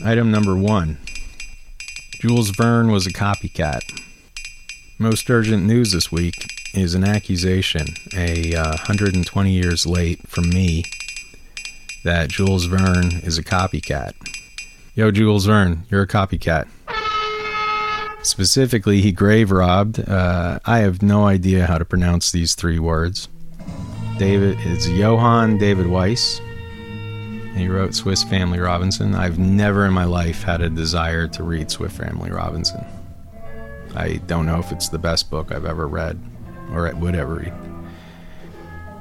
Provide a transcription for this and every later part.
Item number one Jules Verne was a copycat. Most urgent news this week is an accusation, a uh, 120 years late from me, that Jules Verne is a copycat. Yo, Jules Verne, you're a copycat. Specifically, he grave robbed. Uh, I have no idea how to pronounce these three words. David is Johann David Wyss. And he wrote Swiss Family Robinson. I've never in my life had a desire to read Swiss Family Robinson. I don't know if it's the best book I've ever read or would ever read.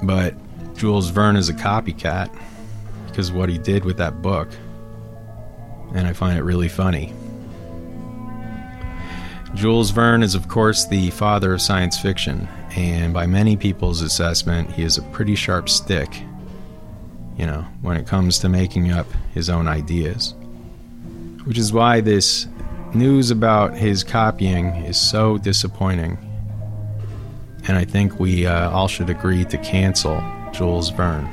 But Jules Verne is a copycat because what he did with that book. And I find it really funny. Jules Verne is, of course, the father of science fiction, and by many people's assessment, he is a pretty sharp stick, you know, when it comes to making up his own ideas. Which is why this news about his copying is so disappointing. And I think we uh, all should agree to cancel Jules Verne.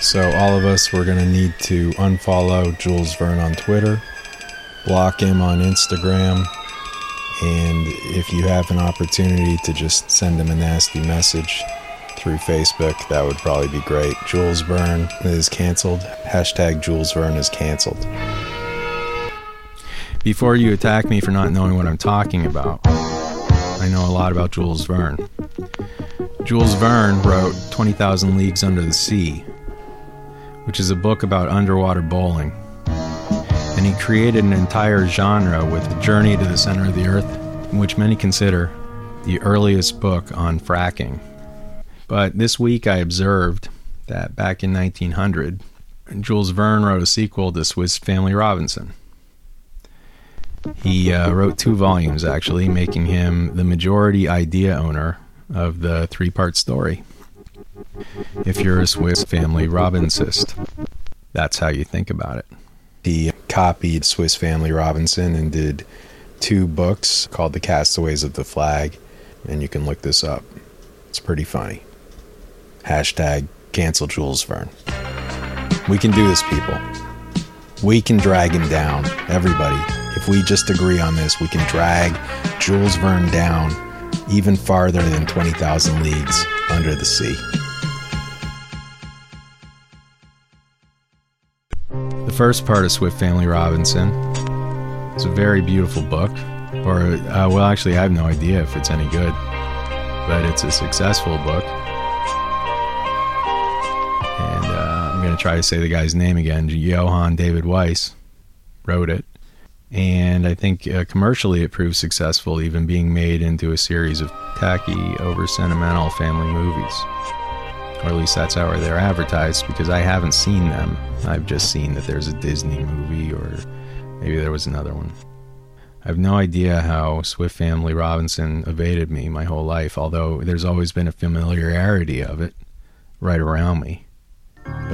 So, all of us, we're going to need to unfollow Jules Verne on Twitter, block him on Instagram, and if you have an opportunity to just send him a nasty message through Facebook, that would probably be great. Jules Verne is canceled. Hashtag Jules Verne is canceled. Before you attack me for not knowing what I'm talking about, I know a lot about Jules Verne. Jules Verne wrote 20,000 Leagues Under the Sea, which is a book about underwater bowling and he created an entire genre with the Journey to the Center of the Earth, which many consider the earliest book on fracking. But this week I observed that back in 1900, Jules Verne wrote a sequel to Swiss Family Robinson. He uh, wrote two volumes, actually, making him the majority idea owner of the three part story. If you're a Swiss Family Robinsist, that's how you think about it. He copied Swiss Family Robinson and did two books called The Castaways of the Flag, and you can look this up. It's pretty funny. Hashtag cancel Jules Verne. We can do this, people. We can drag him down. Everybody. If we just agree on this, we can drag Jules Verne down even farther than 20,000 leagues under the sea. The first part of Swift Family Robinson is a very beautiful book. Or, uh, well, actually, I have no idea if it's any good, but it's a successful book. Going to try to say the guy's name again. Johann David Wyss wrote it. And I think uh, commercially it proved successful, even being made into a series of tacky, over sentimental family movies or at least that's how they're advertised because I haven't seen them. I've just seen that there's a Disney movie or maybe there was another one. I have no idea how Swift Family Robinson evaded me my whole life, although there's always been a familiarity of it right around me.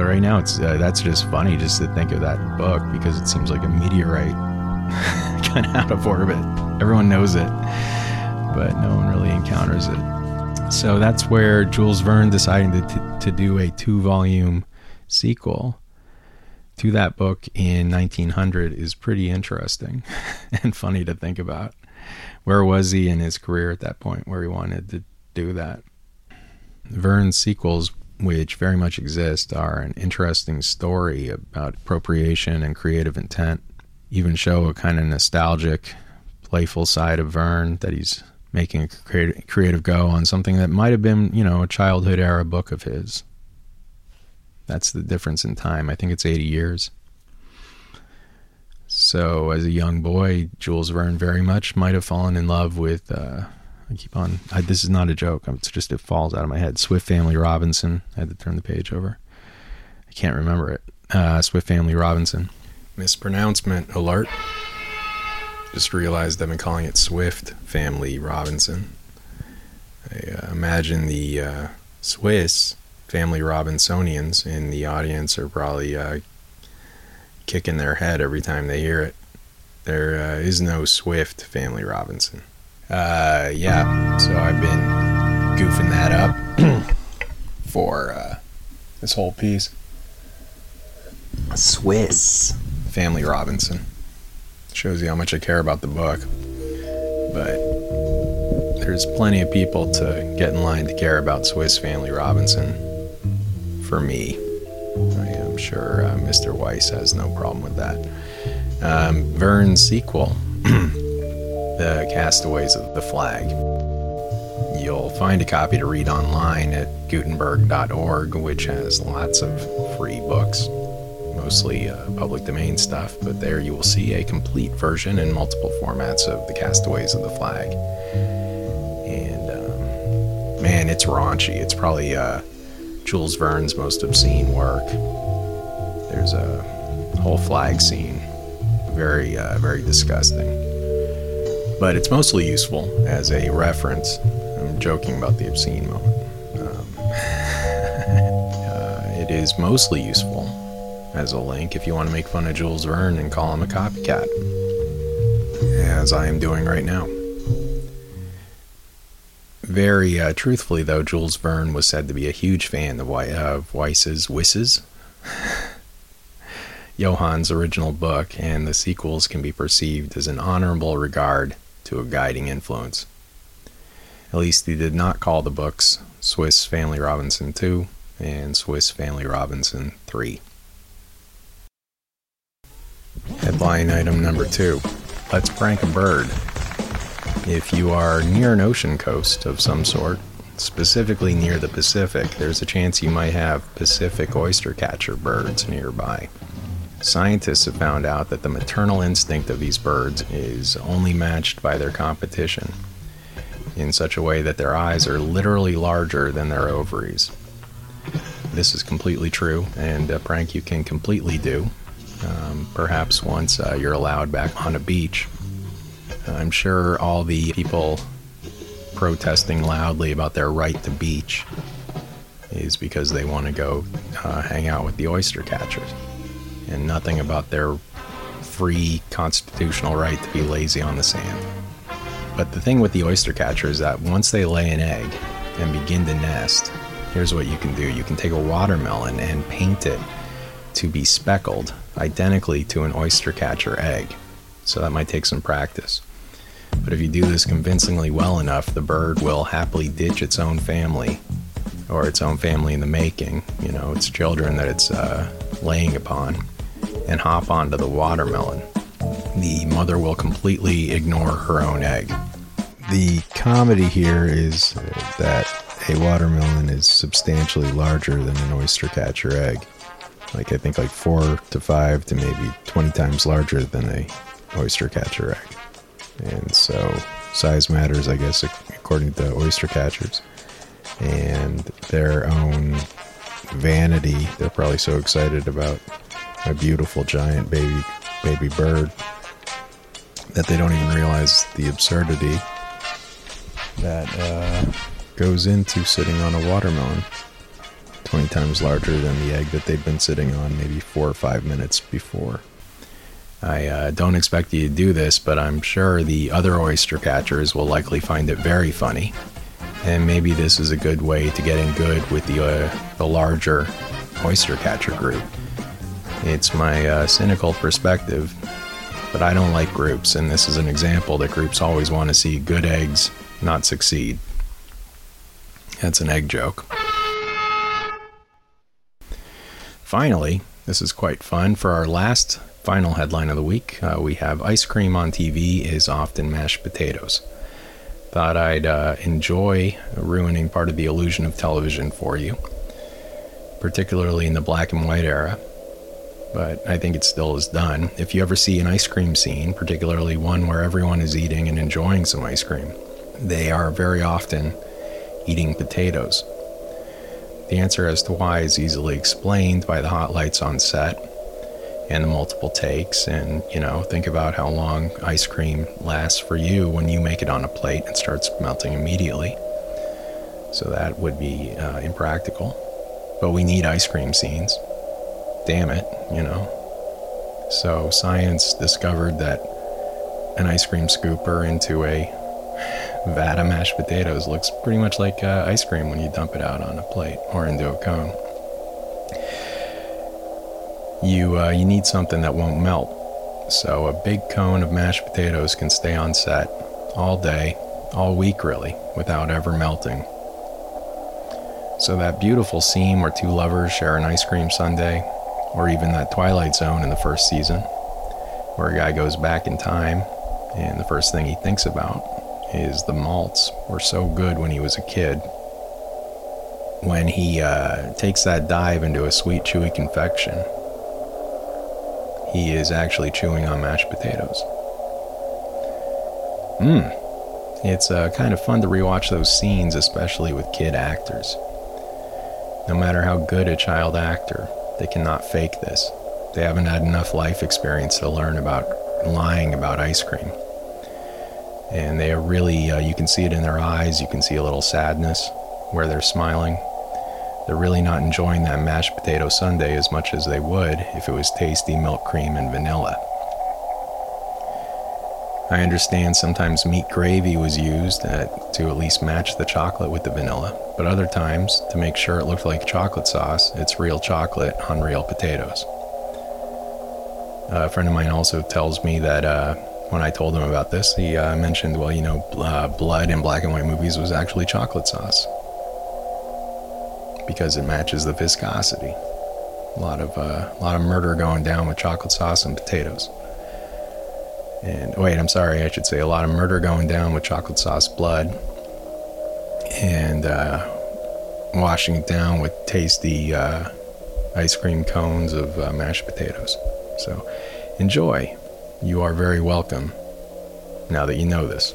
But right now, it's uh, that's just funny just to think of that book because it seems like a meteorite kind of out of orbit. Everyone knows it, but no one really encounters it. So that's where Jules Verne decided to, to do a two volume sequel to that book in 1900 is pretty interesting and funny to think about. Where was he in his career at that point where he wanted to do that? Verne's sequels, which very much exist, are an interesting story about appropriation and creative intent. Even show a kind of nostalgic, playful side of Verne that he's making a creative go on something that might have been, you know, a childhood era book of his. That's the difference in time. I think it's 80 years. So, as a young boy, Jules Verne very much might have fallen in love with. Uh, I keep on. I, this is not a joke. It's just it falls out of my head. Swift Family Robinson. I had to turn the page over. I can't remember it. Uh, Swiss Family Robinson. Mispronouncement alert. Just realized I've been calling it Swift Family Robinson. I uh, imagine the uh, Swiss Family Robinsonians in the audience are probably uh, kicking their head every time they hear it. There uh, is no Swift Family Robinson. Uh, yeah, so I've been goofing that up for uh, this whole piece. Swiss Family Robinson. Shows you how much I care about the book. But there's plenty of people to get in line to care about Swiss Family Robinson. For me, I am sure uh, Mr. Wyss has no problem with that. Um, Verne's sequel, The Castaways of the Flag. You'll find a copy to read online at Gutenberg.org, which has lots of free books, mostly uh, public domain stuff, but there you will see a complete version in multiple formats of The Castaways of the Flag. And um, man, it's raunchy. It's probably uh, Jules Verne's most obscene work. There's a whole flag scene, very, uh, very disgusting. But it's mostly useful as a reference. I'm joking about the obscene moment. Um, uh, it is mostly useful as a link if you want to make fun of Jules Verne and call him a copycat, as I am doing right now. Very uh, truthfully, though, Jules Verne was said to be a huge fan of, of Wyss's Wisses, Johann's original book, and the sequels can be perceived as an honorable regard to a guiding influence. At least he did not call the books Swiss Family Robinson 2 and Swiss Family Robinson 3. Headline item number 2 Let's prank a bird. If you are near an ocean coast of some sort, specifically near the Pacific, there's a chance you might have Pacific oyster catcher birds nearby. Scientists have found out that the maternal instinct of these birds is only matched by their competition in such a way that their eyes are literally larger than their ovaries. This is completely true, and a prank you can completely do. Um, perhaps once uh, you're allowed back on a beach. I'm sure all the people protesting loudly about their right to beach is because they want to go uh, hang out with the oyster catchers and nothing about their free constitutional right to be lazy on the sand. But the thing with the oyster catcher is that once they lay an egg and begin to nest, here's what you can do you can take a watermelon and paint it to be speckled identically to an oyster catcher egg. So that might take some practice. But if you do this convincingly well enough, the bird will happily ditch its own family or its own family in the making, you know, its children that it's uh, laying upon, and hop onto the watermelon. The mother will completely ignore her own egg. The comedy here is that a watermelon is substantially larger than an oyster catcher egg. Like I think like four to five to maybe 20 times larger than a oyster catcher egg. And so size matters, I guess, according to oyster catchers. And their own vanity, they're probably so excited about a beautiful giant baby baby bird that they don't even realize the absurdity that uh, goes into sitting on a watermelon 20 times larger than the egg that they've been sitting on maybe four or five minutes before. I uh, don't expect you to do this, but I'm sure the other oyster catchers will likely find it very funny. And maybe this is a good way to get in good with the, uh, the larger oyster catcher group. It's my uh, cynical perspective, but I don't like groups, and this is an example that groups always want to see good eggs not succeed. That's an egg joke. Finally, this is quite fun. For our last final headline of the week, uh, we have ice cream on TV is often mashed potatoes. Thought I'd uh, enjoy ruining part of the illusion of television for you, particularly in the black and white era. But I think it still is done. If you ever see an ice cream scene, particularly one where everyone is eating and enjoying some ice cream, they are very often eating potatoes. The answer as to why is easily explained by the hot lights on set and the multiple takes. And, you know, think about how long ice cream lasts for you when you make it on a plate and starts melting immediately. So that would be uh, impractical. But we need ice cream scenes. Damn it, you know. So science discovered that an ice cream scooper into a vat of mashed potatoes looks pretty much like uh, ice cream when you dump it out on a plate or into a cone. you uh, you need something that won't melt. So a big cone of mashed potatoes can stay on set all day, all week really, without ever melting. So that beautiful scene where two lovers share an ice cream sundae, or even that Twilight Zone in the first season, where a guy goes back in time and the first thing he thinks about is the malts were so good when he was a kid. When he uh, takes that dive into a sweet, chewy confection, he is actually chewing on mashed potatoes. Mmm. It's uh, kind of fun to rewatch those scenes, especially with kid actors. No matter how good a child actor, they cannot fake this. They haven't had enough life experience to learn about lying about ice cream. And they are really, uh, you can see it in their eyes, you can see a little sadness where they're smiling. They're really not enjoying that mashed potato sundae as much as they would if it was tasty milk cream and vanilla. I understand sometimes meat gravy was used at, to at least match the chocolate with the vanilla, but other times, to make sure it looked like chocolate sauce, it's real chocolate on real potatoes. a friend of mine also tells me that uh, when I told him about this, he uh, mentioned, well, you know, uh, blood in black and white movies was actually chocolate sauce because it matches the viscosity. A lot of uh, a lot of murder going down with chocolate sauce and potatoes. And wait, I'm sorry, I should say a lot of murder going down with chocolate sauce blood, and uh, washing it down with tasty uh, ice cream cones of uh, mashed potatoes. So enjoy. You are very welcome now that you know this.